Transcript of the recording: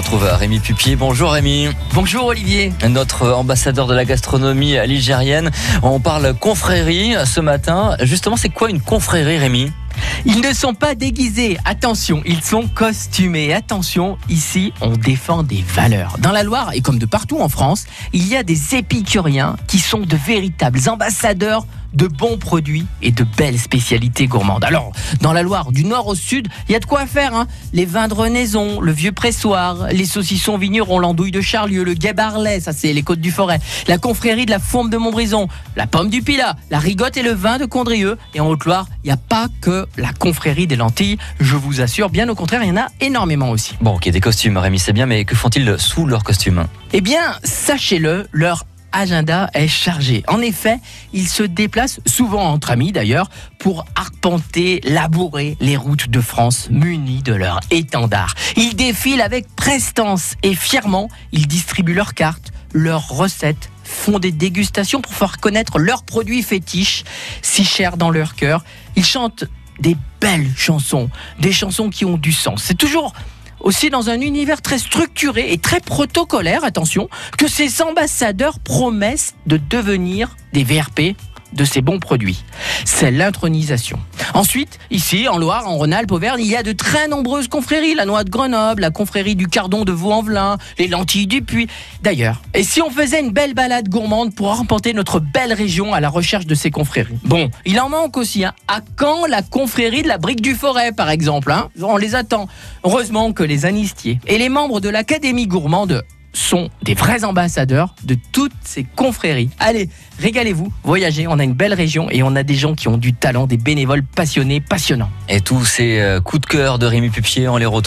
retrouve Rémi Pupier. Bonjour Rémi. Bonjour Olivier. Notre ambassadeur de la gastronomie ligérienne. On parle confrérie ce matin. Justement, c'est quoi une confrérie Rémi? Ils ne sont pas déguisés, attention, ils sont costumés. Attention, ici, on défend des valeurs. Dans la Loire, et comme de partout en France, il y a des épicuriens qui sont de véritables ambassadeurs de bons produits et de belles spécialités gourmandes. Alors, dans la Loire, du nord au sud, il y a de quoi faire. Hein les vins de Renaison, le vieux pressoir, les saucissons vignerons, l'andouille de Charlieu, le guébarlet, ça c'est les côtes du Forêt, la confrérie de la Fourme de Montbrison, la pomme du Pilat, la rigotte et le vin de Condrieux. Et en Haute-Loire, il n'y a pas que la confrérie des lentilles, je vous assure. Bien au contraire, il y en a énormément aussi. Bon, ok, des costumes, Rémi, c'est bien, mais que font-ils sous leurs costumes Eh bien, sachez-le, leur agenda est chargé. En effet, ils se déplacent souvent entre amis d'ailleurs pour arpenter, labourer les routes de France munis de leur étendard. Ils défilent avec prestance et fièrement, ils distribuent leurs cartes, leurs recettes font des dégustations pour faire connaître leurs produits fétiches, si chers dans leur cœur. Ils chantent des belles chansons, des chansons qui ont du sens. C'est toujours aussi dans un univers très structuré et très protocolaire, attention, que ces ambassadeurs promettent de devenir des VRP de ces bons produits. C'est l'intronisation. Ensuite, ici, en Loire, en Rhône-Alpes, Auvergne, il y a de très nombreuses confréries. La noix de Grenoble, la confrérie du Cardon de Vaux-en-Velin, les lentilles du Puy. D'ailleurs, et si on faisait une belle balade gourmande pour remporter notre belle région à la recherche de ces confréries? Bon, il en manque aussi. Hein. À quand la confrérie de la Brique du Forêt, par exemple hein On les attend. Heureusement que les anistiers et les membres de l'Académie gourmande sont des vrais ambassadeurs de toutes ces confréries. Allez, régalez-vous, voyagez, on a une belle région et on a des gens qui ont du talent, des bénévoles passionnés, passionnants. Et tous ces euh, coups de cœur de Rémi Pupier, on les retrouve